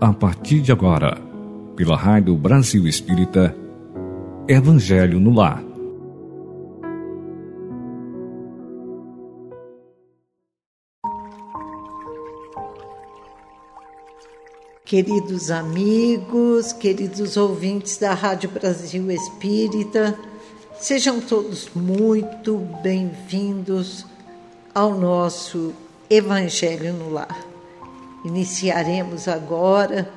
a partir de agora, pela Rádio Brasil Espírita, Evangelho no Lar. Queridos amigos, queridos ouvintes da Rádio Brasil Espírita, sejam todos muito bem-vindos ao nosso Evangelho no Lar. Iniciaremos agora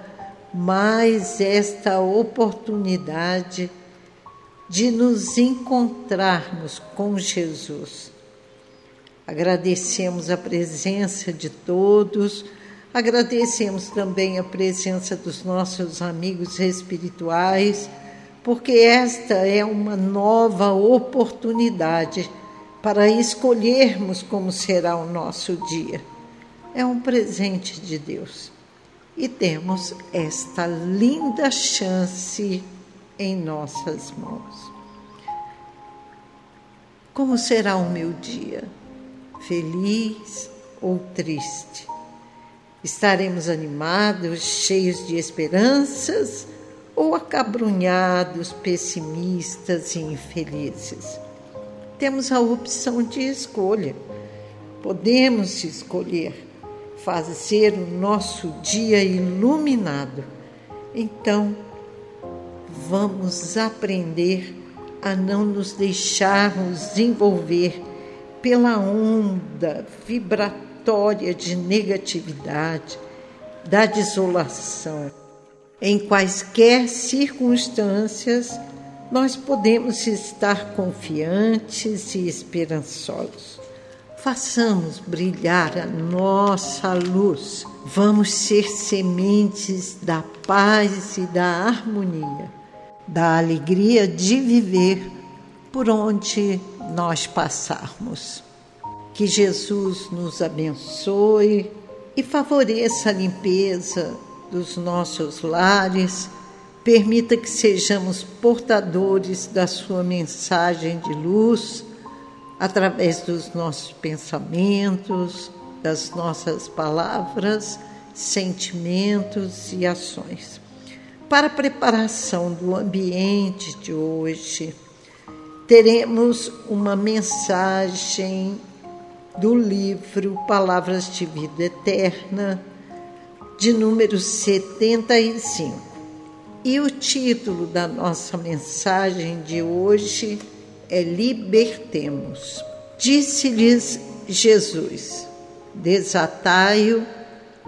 mais esta oportunidade de nos encontrarmos com Jesus. Agradecemos a presença de todos, agradecemos também a presença dos nossos amigos espirituais, porque esta é uma nova oportunidade para escolhermos como será o nosso dia é um presente de Deus. E temos esta linda chance em nossas mãos. Como será o meu dia? Feliz ou triste? Estaremos animados, cheios de esperanças ou acabrunhados, pessimistas e infelizes? Temos a opção de escolha. Podemos escolher fazer o nosso dia iluminado. Então, vamos aprender a não nos deixarmos envolver pela onda vibratória de negatividade, da desolação. Em quaisquer circunstâncias, nós podemos estar confiantes e esperançosos façamos brilhar a nossa luz. Vamos ser sementes da paz e da harmonia, da alegria de viver por onde nós passarmos. Que Jesus nos abençoe e favoreça a limpeza dos nossos lares, permita que sejamos portadores da Sua mensagem de luz através dos nossos pensamentos, das nossas palavras, sentimentos e ações. Para a preparação do ambiente de hoje, teremos uma mensagem do livro Palavras de Vida Eterna, de número 75. E o título da nossa mensagem de hoje é libertemos. Disse-lhes Jesus: Desatai-o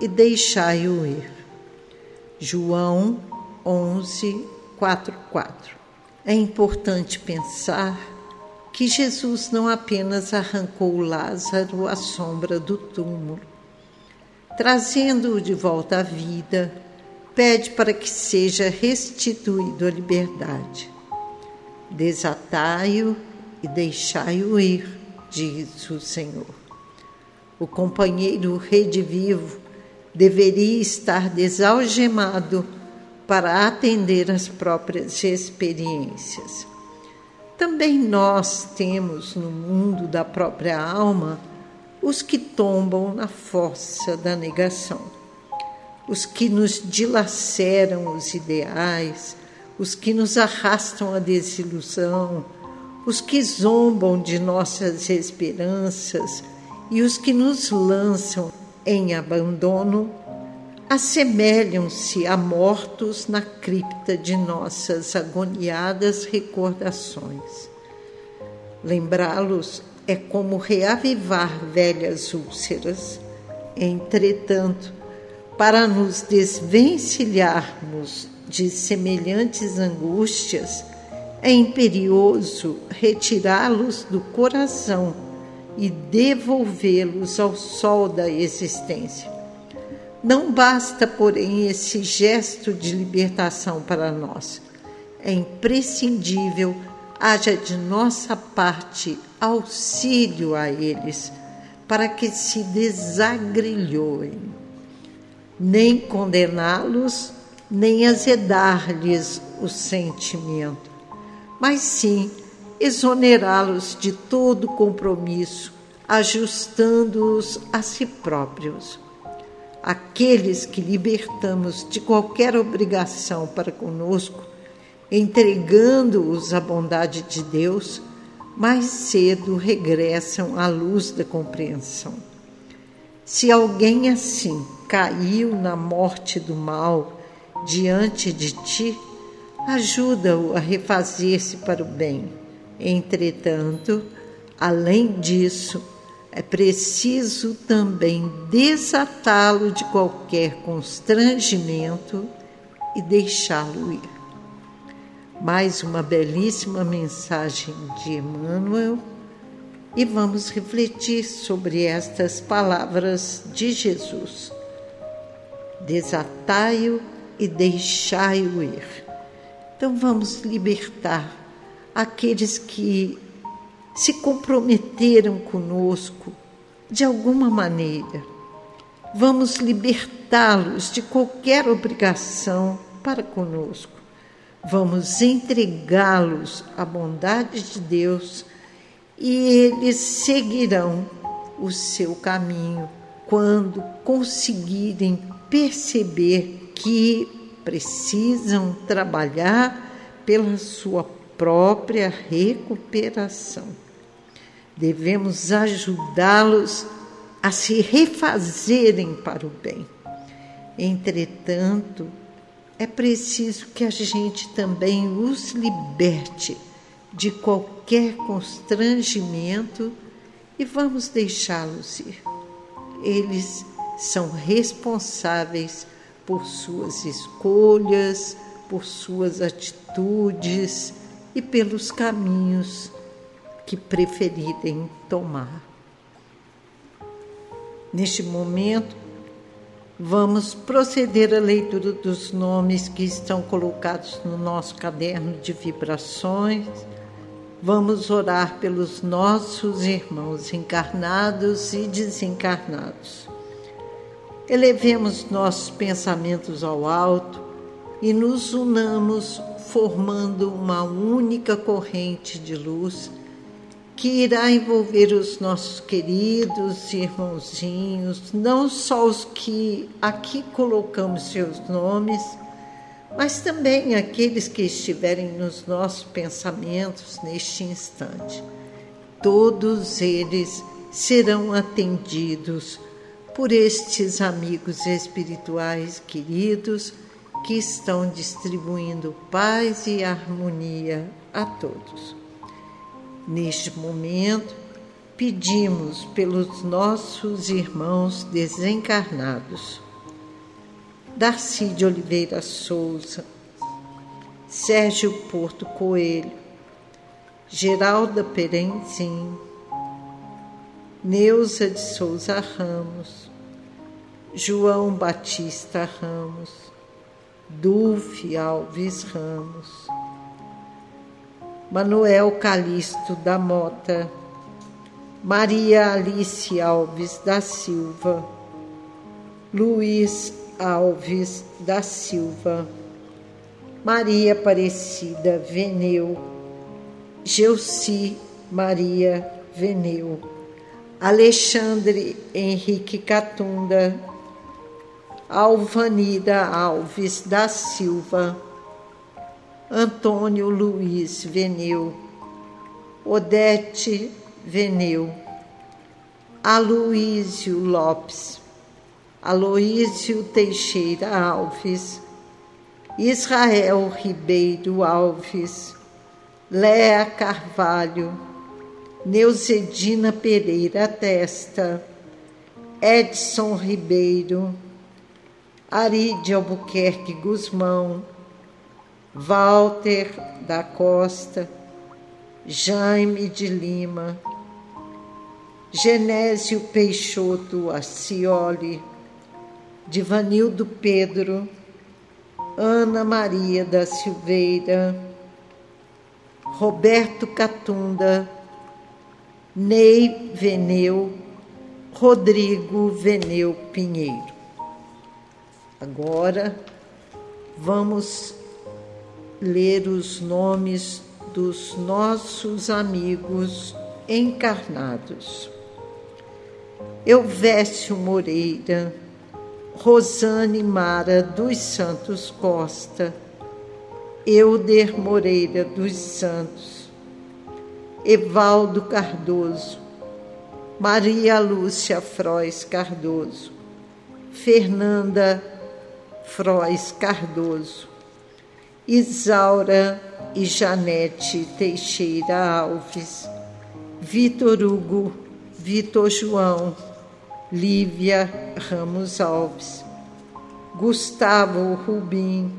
e deixai-o ir. João 11, 4, 4. É importante pensar que Jesus não apenas arrancou Lázaro à sombra do túmulo, trazendo-o de volta à vida, pede para que seja restituído à liberdade. Desatai-o e deixai-o ir, diz o Senhor. O companheiro redivivo deveria estar desalgemado para atender às próprias experiências. Também nós temos no mundo da própria alma os que tombam na força da negação, os que nos dilaceram os ideais, os que nos arrastam à desilusão, os que zombam de nossas esperanças e os que nos lançam em abandono, assemelham-se a mortos na cripta de nossas agoniadas recordações. Lembrá-los é como reavivar velhas úlceras. Entretanto, para nos desvencilharmos de semelhantes angústias, é imperioso retirá-los do coração e devolvê-los ao sol da existência. Não basta, porém, esse gesto de libertação para nós. É imprescindível haja de nossa parte auxílio a eles, para que se desagrilhoem. Nem condená-los, nem azedar-lhes o sentimento, mas sim exonerá-los de todo compromisso, ajustando-os a si próprios. aqueles que libertamos de qualquer obrigação para conosco, entregando-os à bondade de Deus, mais cedo regressam à luz da compreensão. Se alguém assim caiu na morte do mal diante de ti, ajuda-o a refazer-se para o bem. Entretanto, além disso, é preciso também desatá-lo de qualquer constrangimento e deixá-lo ir. Mais uma belíssima mensagem de Emmanuel e vamos refletir sobre estas palavras de Jesus. Desatai-o e deixai-o ir. Então vamos libertar aqueles que se comprometeram conosco de alguma maneira. Vamos libertá-los de qualquer obrigação para conosco. Vamos entregá-los à bondade de Deus e eles seguirão o seu caminho quando conseguirem perceber que precisam trabalhar pela sua própria recuperação devemos ajudá-los a se refazerem para o bem. Entretanto, é preciso que a gente também os liberte de qualquer constrangimento e vamos deixá-los ir. Eles são responsáveis por suas escolhas, por suas atitudes e pelos caminhos que preferirem tomar. Neste momento, vamos proceder à leitura dos nomes que estão colocados no nosso caderno de vibrações. Vamos orar pelos nossos irmãos encarnados e desencarnados. Elevemos nossos pensamentos ao alto e nos unamos formando uma única corrente de luz que irá envolver os nossos queridos irmãozinhos, não só os que aqui colocamos seus nomes, mas também aqueles que estiverem nos nossos pensamentos neste instante. Todos eles serão atendidos por estes amigos espirituais queridos que estão distribuindo paz e harmonia a todos. Neste momento, pedimos pelos nossos irmãos desencarnados. Darcy de Oliveira Souza, Sérgio Porto Coelho, Geralda Perenzin, Neuza de Souza Ramos, João Batista Ramos, Dulce Alves Ramos, Manuel Calixto da Mota, Maria Alice Alves da Silva, Luiz Alves da Silva, Maria Aparecida Veneu, Gelci Maria Veneu, Alexandre Henrique Catunda, Alvanida Alves da Silva, Antônio Luiz Veneu, Odete Veneu, Aloísio Lopes, Aloísio Teixeira Alves, Israel Ribeiro Alves, Léa Carvalho, Neuzedina Pereira Testa, Edson Ribeiro, Ari de Albuquerque Guzmão, Walter da Costa, Jaime de Lima, Genésio Peixoto Acioli, Divanildo Pedro, Ana Maria da Silveira, Roberto Catunda, Ney Veneu, Rodrigo Veneu Pinheiro. Agora vamos ler os nomes dos nossos amigos encarnados. Elvésio Moreira, Rosane Mara dos Santos Costa, Euder Moreira dos Santos, Evaldo Cardoso, Maria Lúcia Frois Cardoso, Fernanda Frois Cardoso, Isaura e Janete Teixeira Alves, Vitor Hugo, Vitor João, Lívia Ramos Alves, Gustavo Rubim,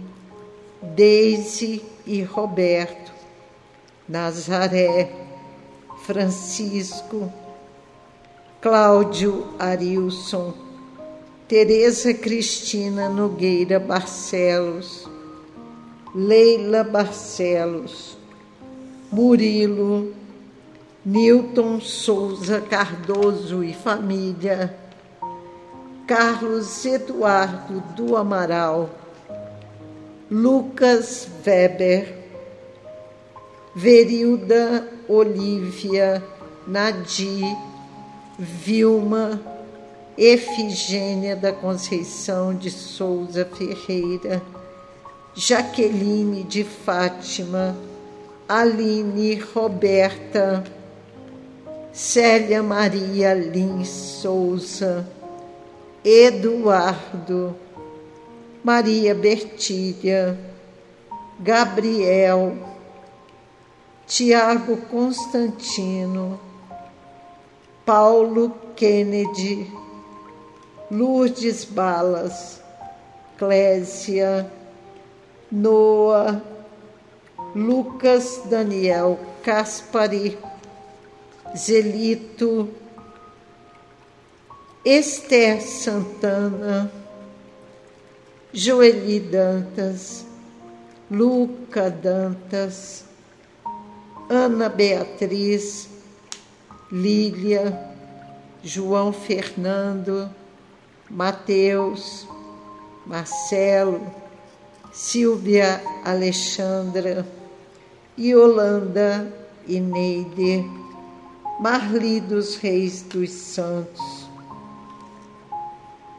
Deise e Roberto, Nazaré, Francisco, Cláudio Arilson, Tereza Cristina Nogueira Barcelos, Leila Barcelos, Murilo, Newton Souza Cardoso e família, Carlos Eduardo do Amaral, Lucas Weber, Verilda Olívia Nadir, Vilma Efigênia da Conceição de Souza Ferreira, Jaqueline de Fátima, Aline Roberta, Célia Maria Lins Souza, Eduardo, Maria Bertília, Gabriel, Tiago Constantino, Paulo Kennedy, Lourdes Balas, Clésia, Noah, Lucas Daniel Caspari, Zelito, Esther Santana, Joeli Dantas, Luca Dantas, Ana Beatriz, Lília, João Fernando, Mateus, Marcelo, Silvia Alexandra, Yolanda e Neide, Marli dos Reis dos Santos,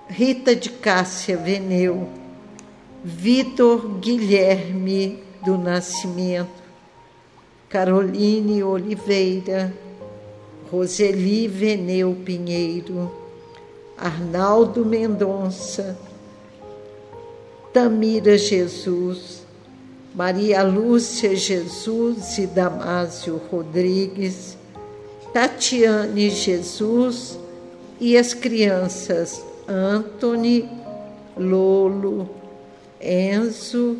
Rita de Cássia Veneu, Vitor Guilherme do Nascimento, Caroline Oliveira, Roseli Veneu Pinheiro, Arnaldo Mendonça, Tamira Jesus, Maria Lúcia Jesus e Damásio Rodrigues, Tatiane Jesus e as crianças Anthony, Lolo, Enzo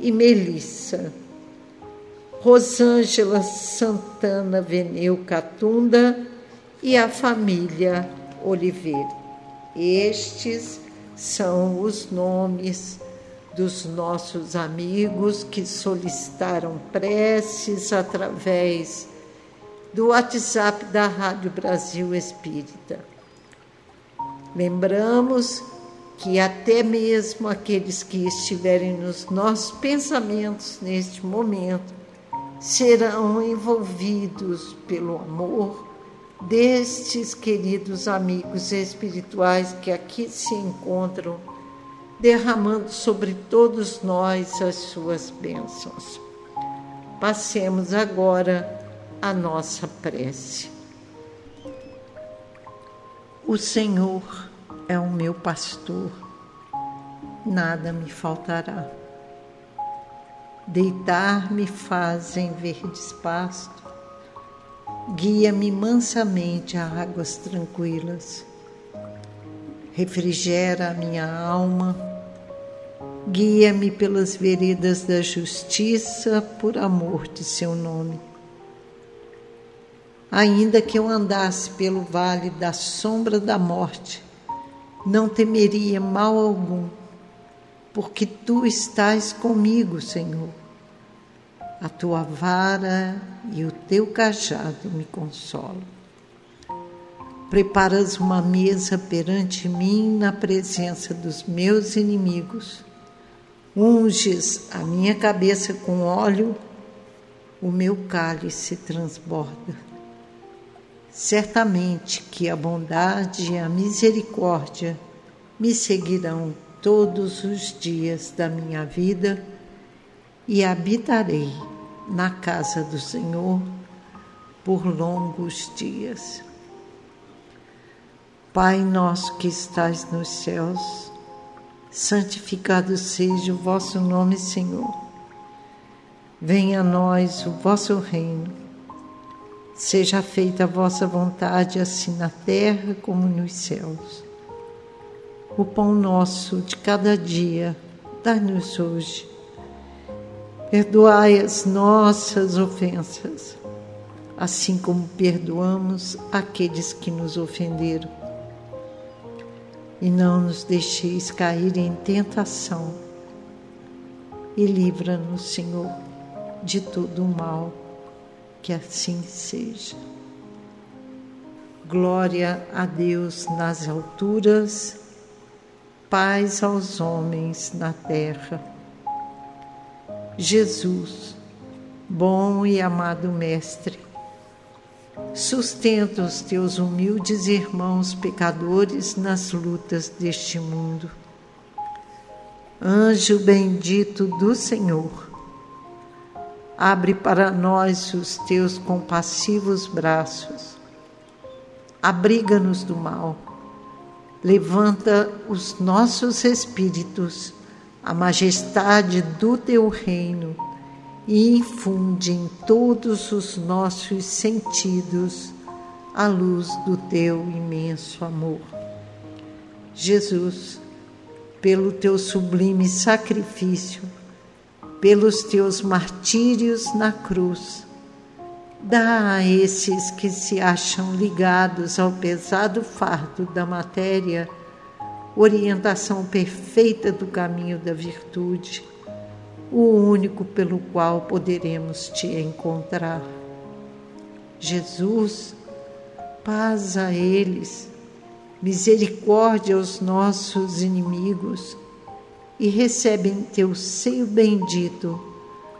e Melissa. Rosângela Santana Veneu Catunda e a família Oliveira. Estes são os nomes dos nossos amigos que solicitaram preces através do WhatsApp da Rádio Brasil Espírita. Lembramos que até mesmo aqueles que estiverem nos nossos pensamentos neste momento serão envolvidos pelo amor destes queridos amigos espirituais que aqui se encontram derramando sobre todos nós as suas bênçãos. Passemos agora a nossa prece. O Senhor é o meu pastor, nada me faltará. Deitar-me faz em verdes pastos, guia-me mansamente a águas tranquilas refrigera a minha alma, guia-me pelas veredas da justiça por amor de seu nome. Ainda que eu andasse pelo vale da sombra da morte, não temeria mal algum, porque tu estás comigo, Senhor. A tua vara e o teu cajado me consolam. Preparas uma mesa perante mim na presença dos meus inimigos. Unges a minha cabeça com óleo, o meu cálice transborda. Certamente que a bondade e a misericórdia me seguirão todos os dias da minha vida e habitarei na casa do Senhor por longos dias. Pai nosso que estais nos céus, santificado seja o vosso nome, Senhor. Venha a nós o vosso reino. Seja feita a vossa vontade, assim na terra como nos céus. O pão nosso de cada dia, dai-nos hoje. Perdoai as nossas ofensas, assim como perdoamos aqueles que nos ofenderam. E não nos deixeis cair em tentação, e livra-nos, Senhor, de todo o mal, que assim seja. Glória a Deus nas alturas paz aos homens na terra. Jesus, bom e amado Mestre, sustenta os teus humildes irmãos pecadores nas lutas deste mundo. Anjo bendito do Senhor, abre para nós os teus compassivos braços, abriga-nos do mal levanta os nossos espíritos à majestade do teu reino e infunde em todos os nossos sentidos a luz do teu imenso amor. Jesus, pelo teu sublime sacrifício, pelos teus martírios na cruz, Dá a esses que se acham ligados ao pesado fardo da matéria orientação perfeita do caminho da virtude, o único pelo qual poderemos te encontrar. Jesus, paz a eles, misericórdia aos nossos inimigos e recebe em teu seio bendito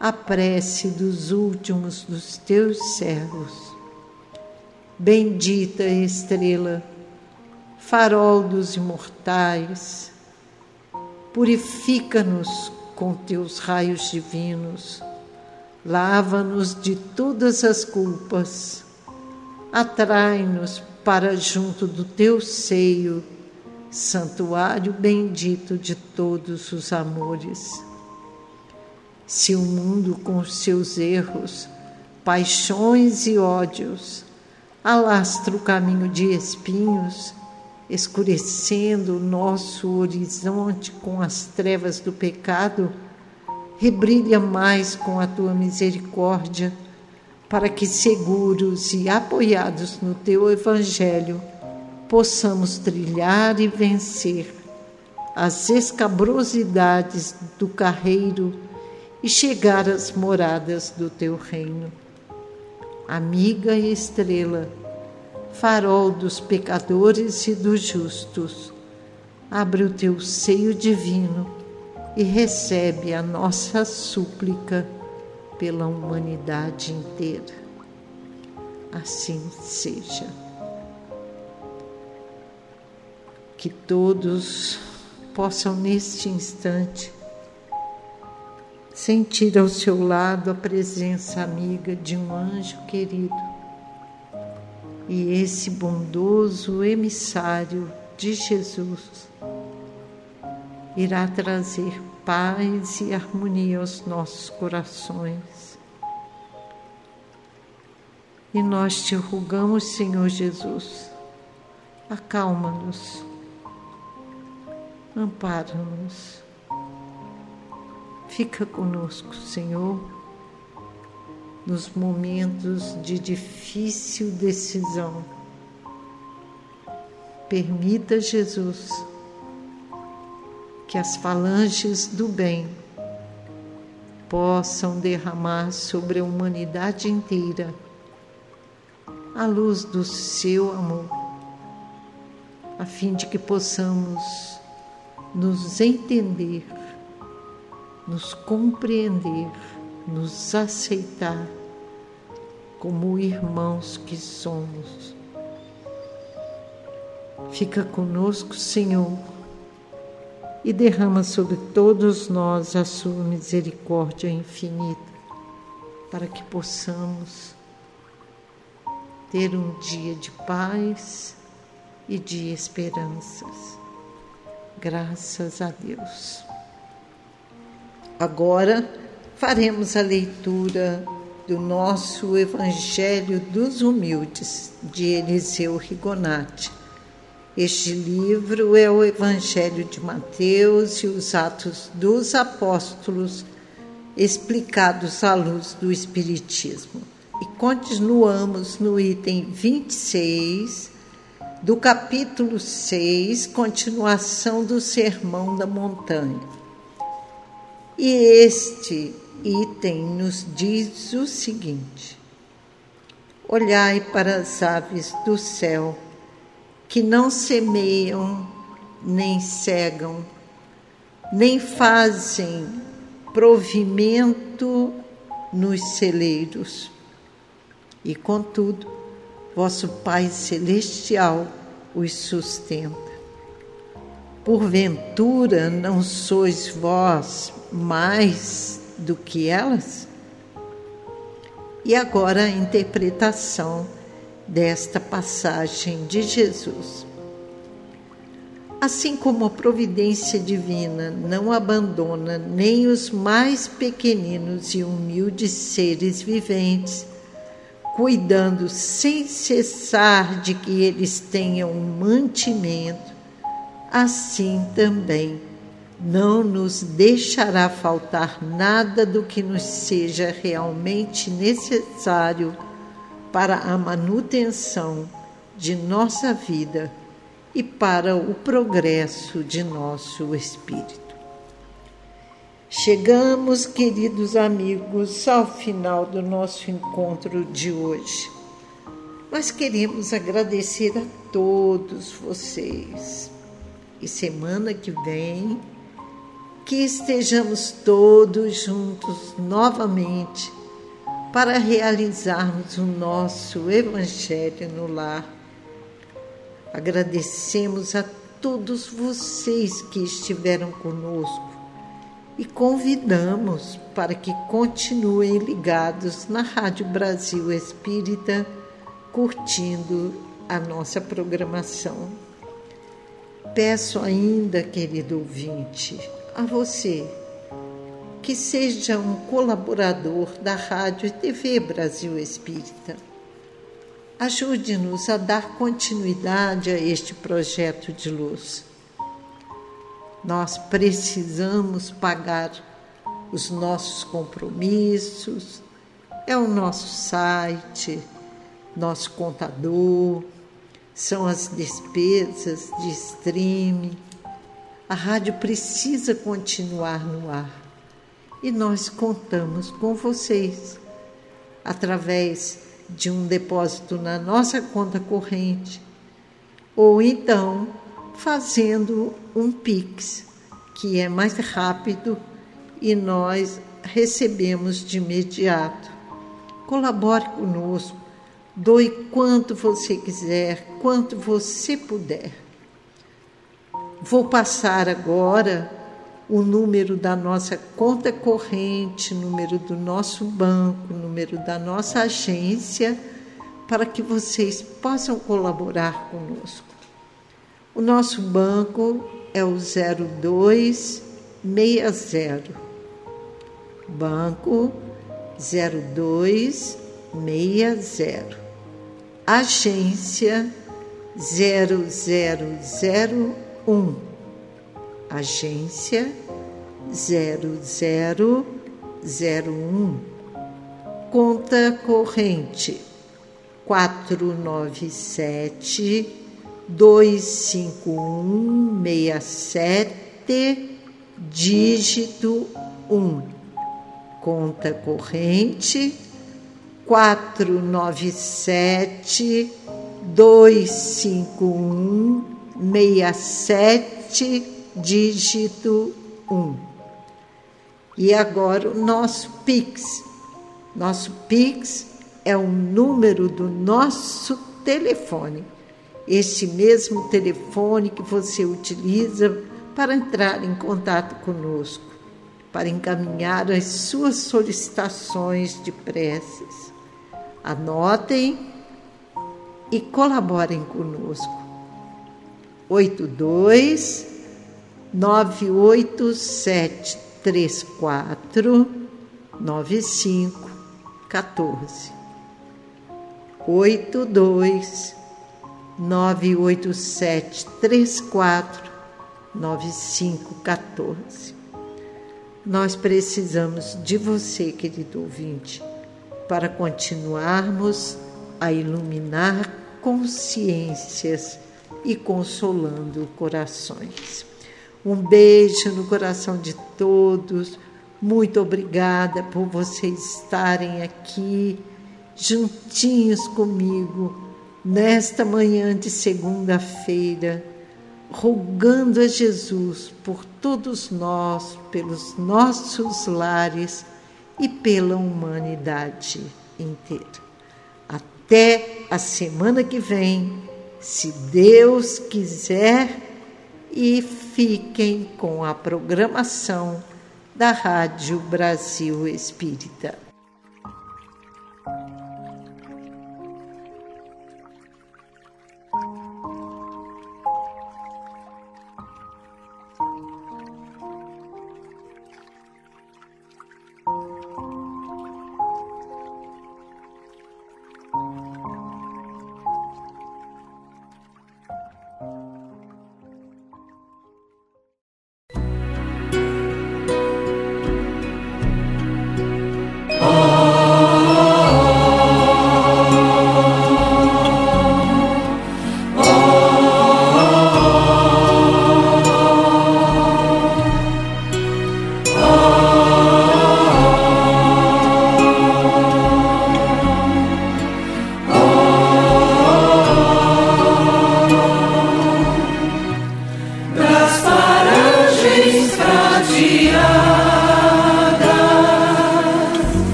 a prece dos últimos dos teus servos. Bendita estrela, farol dos imortais, purifica-nos com teus raios divinos, lava-nos de todas as culpas, atrai-nos para junto do teu seio, santuário bendito de todos os amores. Se o mundo com seus erros, paixões e ódios alastra o caminho de espinhos, escurecendo o nosso horizonte com as trevas do pecado, rebrilha mais com a tua misericórdia, para que seguros e apoiados no teu evangelho possamos trilhar e vencer as escabrosidades do carreiro e chegar às moradas do teu reino. Amiga e estrela, farol dos pecadores e dos justos, abre o teu seio divino e recebe a nossa súplica pela humanidade inteira. Assim seja. Que todos possam neste instante sentir ao seu lado a presença amiga de um anjo querido. E esse bondoso emissário de Jesus irá trazer paz e harmonia aos nossos corações. E nós te rogamos, Senhor Jesus, acalma-nos, ampara-nos Fica conosco, Senhor, nos momentos de difícil decisão. Permita, Jesus, que as falanges do bem possam derramar sobre a humanidade inteira a luz do seu amor, a fim de que possamos nos entender nos compreender, nos aceitar como irmãos que somos. Fica conosco, Senhor, e derrama sobre todos nós a sua misericórdia infinita, para que possamos ter um dia de paz e de esperanças. Graças a Deus. Agora faremos a leitura do nosso Evangelho dos Humildes, de Eliseu Rigonati este livro é o Evangelho de Mateus e os Atos dos Apóstolos, explicados à luz do Espiritismo. E continuamos no item 26 do capítulo 6, continuação do Sermão da Montanha. E este item nos diz o seguinte: Olhai para as aves do céu que não semeiam, nem cegam, nem fazem provimento nos celeiros. E contudo, vosso Pai Celestial os sustenta. Porventura não sois vós mais do que elas? E agora a interpretação desta passagem de Jesus. Assim como a providência divina não abandona nem os mais pequeninos e humildes seres viventes, cuidando sem cessar de que eles tenham um mantimento, assim também não nos deixará faltar nada do que nos seja realmente necessário para a manutenção de nossa vida e para o progresso de nosso espírito. Chegamos, queridos amigos, ao final do nosso encontro de hoje. Nós queremos agradecer a todos vocês. E semana que vem, que estejamos todos juntos novamente para realizarmos o nosso Evangelho no lar. Agradecemos a todos vocês que estiveram conosco e convidamos para que continuem ligados na Rádio Brasil Espírita, curtindo a nossa programação. Peço ainda, querido ouvinte, a você que seja um colaborador da Rádio e TV Brasil Espírita. Ajude-nos a dar continuidade a este projeto de luz. Nós precisamos pagar os nossos compromissos, é o nosso site, nosso contador, são as despesas de streaming. A rádio precisa continuar no ar e nós contamos com vocês através de um depósito na nossa conta corrente ou então fazendo um Pix, que é mais rápido e nós recebemos de imediato. Colabore conosco, doe quanto você quiser, quanto você puder. Vou passar agora o número da nossa conta corrente, número do nosso banco, número da nossa agência, para que vocês possam colaborar conosco. O nosso banco é o 0260. Banco 0260. Agência 0001 agência 0001, conta corrente 497 25167 dígito 1 conta corrente 497 25167 dígito 1. E agora o nosso Pix. Nosso Pix é o número do nosso telefone. Este mesmo telefone que você utiliza para entrar em contato conosco, para encaminhar as suas solicitações de preces. Anotem e colaborem conosco. 82 98734 9514 82 98734 9514. Nós precisamos de você, querido ouvinte, para continuarmos a iluminar consciências e consolando corações. Um beijo no coração de todos. Muito obrigada por vocês estarem aqui juntinhos comigo nesta manhã de segunda-feira, rogando a Jesus por todos nós, pelos nossos lares e pela humanidade inteira. Até a semana que vem, se Deus quiser, e fiquem com a programação da Rádio Brasil Espírita.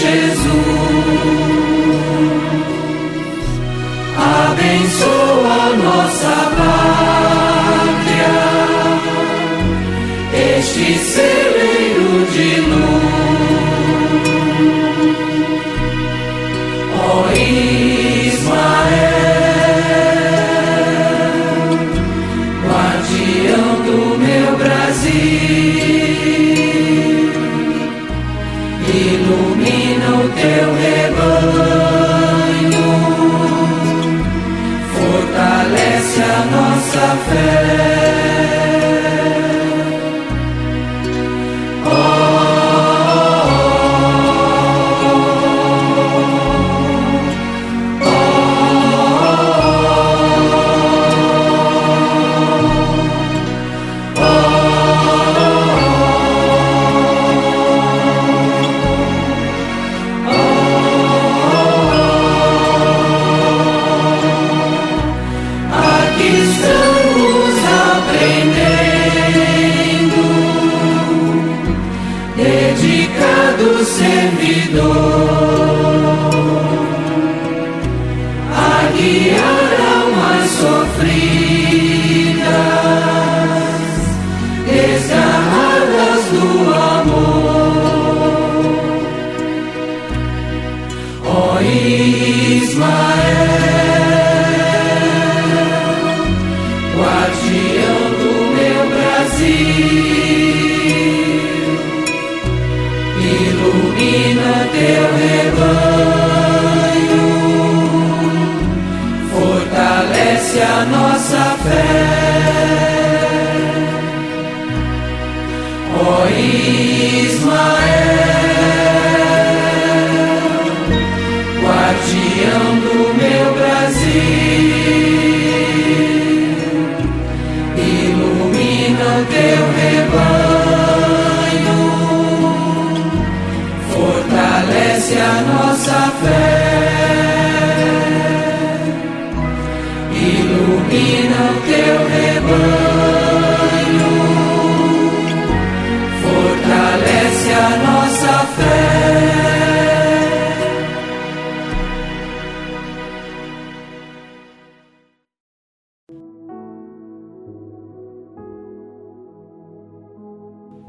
Ages.